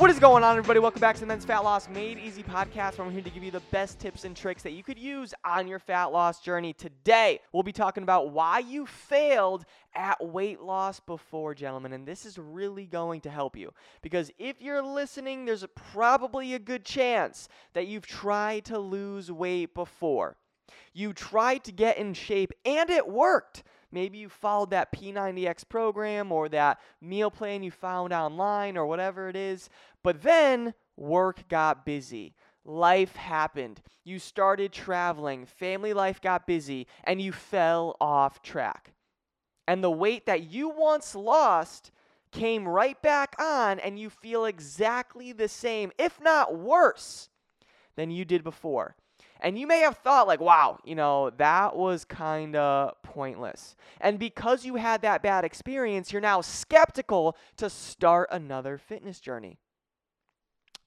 What is going on, everybody? Welcome back to the Men's Fat Loss Made Easy podcast, where I'm here to give you the best tips and tricks that you could use on your fat loss journey. Today, we'll be talking about why you failed at weight loss before, gentlemen, and this is really going to help you because if you're listening, there's probably a good chance that you've tried to lose weight before. You tried to get in shape and it worked. Maybe you followed that P90X program or that meal plan you found online or whatever it is, but then work got busy. Life happened. You started traveling, family life got busy, and you fell off track. And the weight that you once lost came right back on, and you feel exactly the same, if not worse, than you did before. And you may have thought, like, wow, you know, that was kind of pointless. And because you had that bad experience, you're now skeptical to start another fitness journey.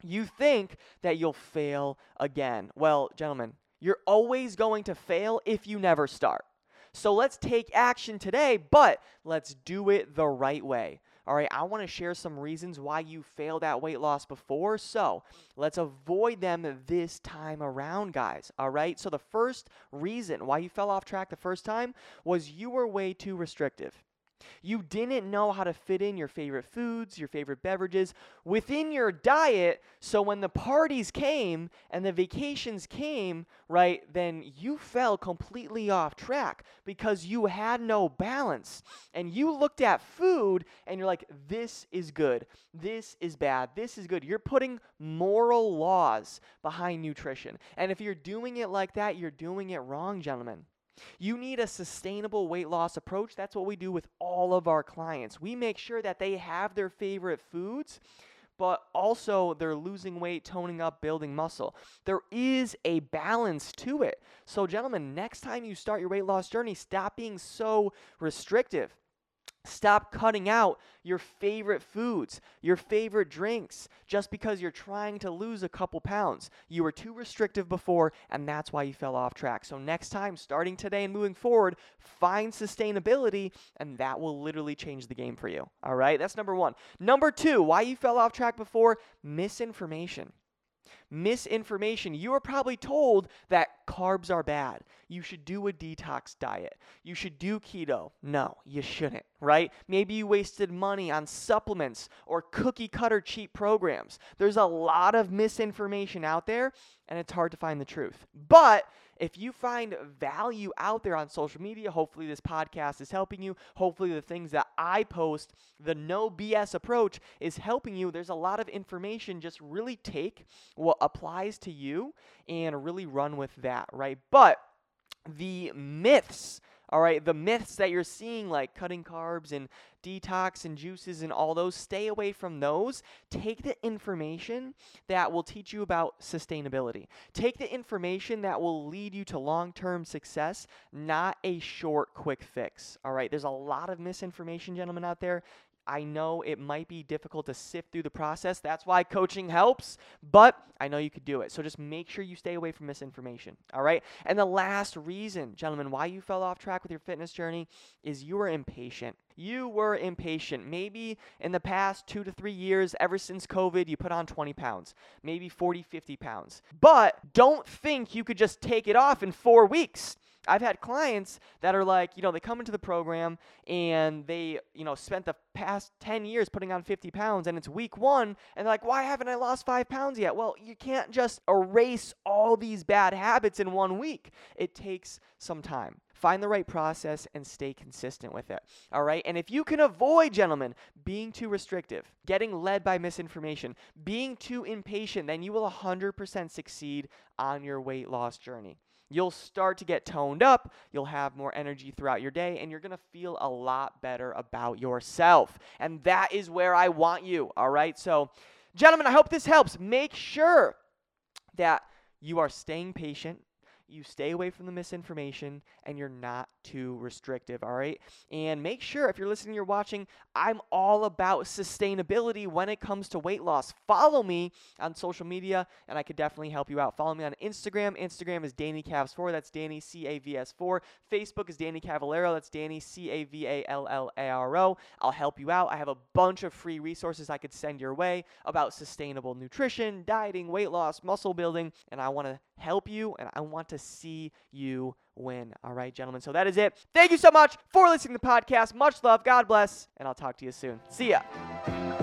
You think that you'll fail again. Well, gentlemen, you're always going to fail if you never start. So let's take action today, but let's do it the right way. All right, I want to share some reasons why you failed at weight loss before. So let's avoid them this time around, guys. All right, so the first reason why you fell off track the first time was you were way too restrictive. You didn't know how to fit in your favorite foods, your favorite beverages within your diet. So when the parties came and the vacations came, right, then you fell completely off track because you had no balance. And you looked at food and you're like, this is good. This is bad. This is good. You're putting moral laws behind nutrition. And if you're doing it like that, you're doing it wrong, gentlemen. You need a sustainable weight loss approach. That's what we do with all of our clients. We make sure that they have their favorite foods, but also they're losing weight, toning up, building muscle. There is a balance to it. So, gentlemen, next time you start your weight loss journey, stop being so restrictive. Stop cutting out your favorite foods, your favorite drinks, just because you're trying to lose a couple pounds. You were too restrictive before, and that's why you fell off track. So, next time, starting today and moving forward, find sustainability, and that will literally change the game for you. All right, that's number one. Number two, why you fell off track before misinformation misinformation. You were probably told that carbs are bad. You should do a detox diet. You should do keto. No, you shouldn't, right? Maybe you wasted money on supplements or cookie cutter cheap programs. There's a lot of misinformation out there, and it's hard to find the truth. But if you find value out there on social media, hopefully this podcast is helping you. Hopefully the things that I post, the no BS approach is helping you. There's a lot of information. Just really take what applies to you and really run with that, right? But the myths all right, the myths that you're seeing, like cutting carbs and detox and juices and all those, stay away from those. Take the information that will teach you about sustainability. Take the information that will lead you to long term success, not a short, quick fix. All right, there's a lot of misinformation, gentlemen, out there. I know it might be difficult to sift through the process. That's why coaching helps, but I know you could do it. So just make sure you stay away from misinformation. All right. And the last reason, gentlemen, why you fell off track with your fitness journey is you were impatient. You were impatient. Maybe in the past two to three years, ever since COVID, you put on 20 pounds, maybe 40, 50 pounds. But don't think you could just take it off in four weeks. I've had clients that are like, you know, they come into the program and they, you know, spent the past 10 years putting on 50 pounds and it's week one and they're like, why haven't I lost five pounds yet? Well, you can't just erase all these bad habits in one week. It takes some time. Find the right process and stay consistent with it. All right. And if you can avoid, gentlemen, being too restrictive, getting led by misinformation, being too impatient, then you will 100% succeed on your weight loss journey. You'll start to get toned up, you'll have more energy throughout your day, and you're gonna feel a lot better about yourself. And that is where I want you, all right? So, gentlemen, I hope this helps. Make sure that you are staying patient, you stay away from the misinformation and you're not too restrictive, all right? And make sure if you're listening, you're watching, I'm all about sustainability when it comes to weight loss. Follow me on social media and I could definitely help you out. Follow me on Instagram. Instagram is Danny Cavs4. That's Danny C A V S 4. Facebook is Danny Cavallaro. That's Danny C A V A L L A R O. I'll help you out. I have a bunch of free resources I could send your way about sustainable nutrition, dieting, weight loss, muscle building, and I want to help you and I want to see you win. All right, gentlemen. So that is it. Thank you so much for listening to the podcast. Much love. God bless. And I'll talk to you soon. See ya.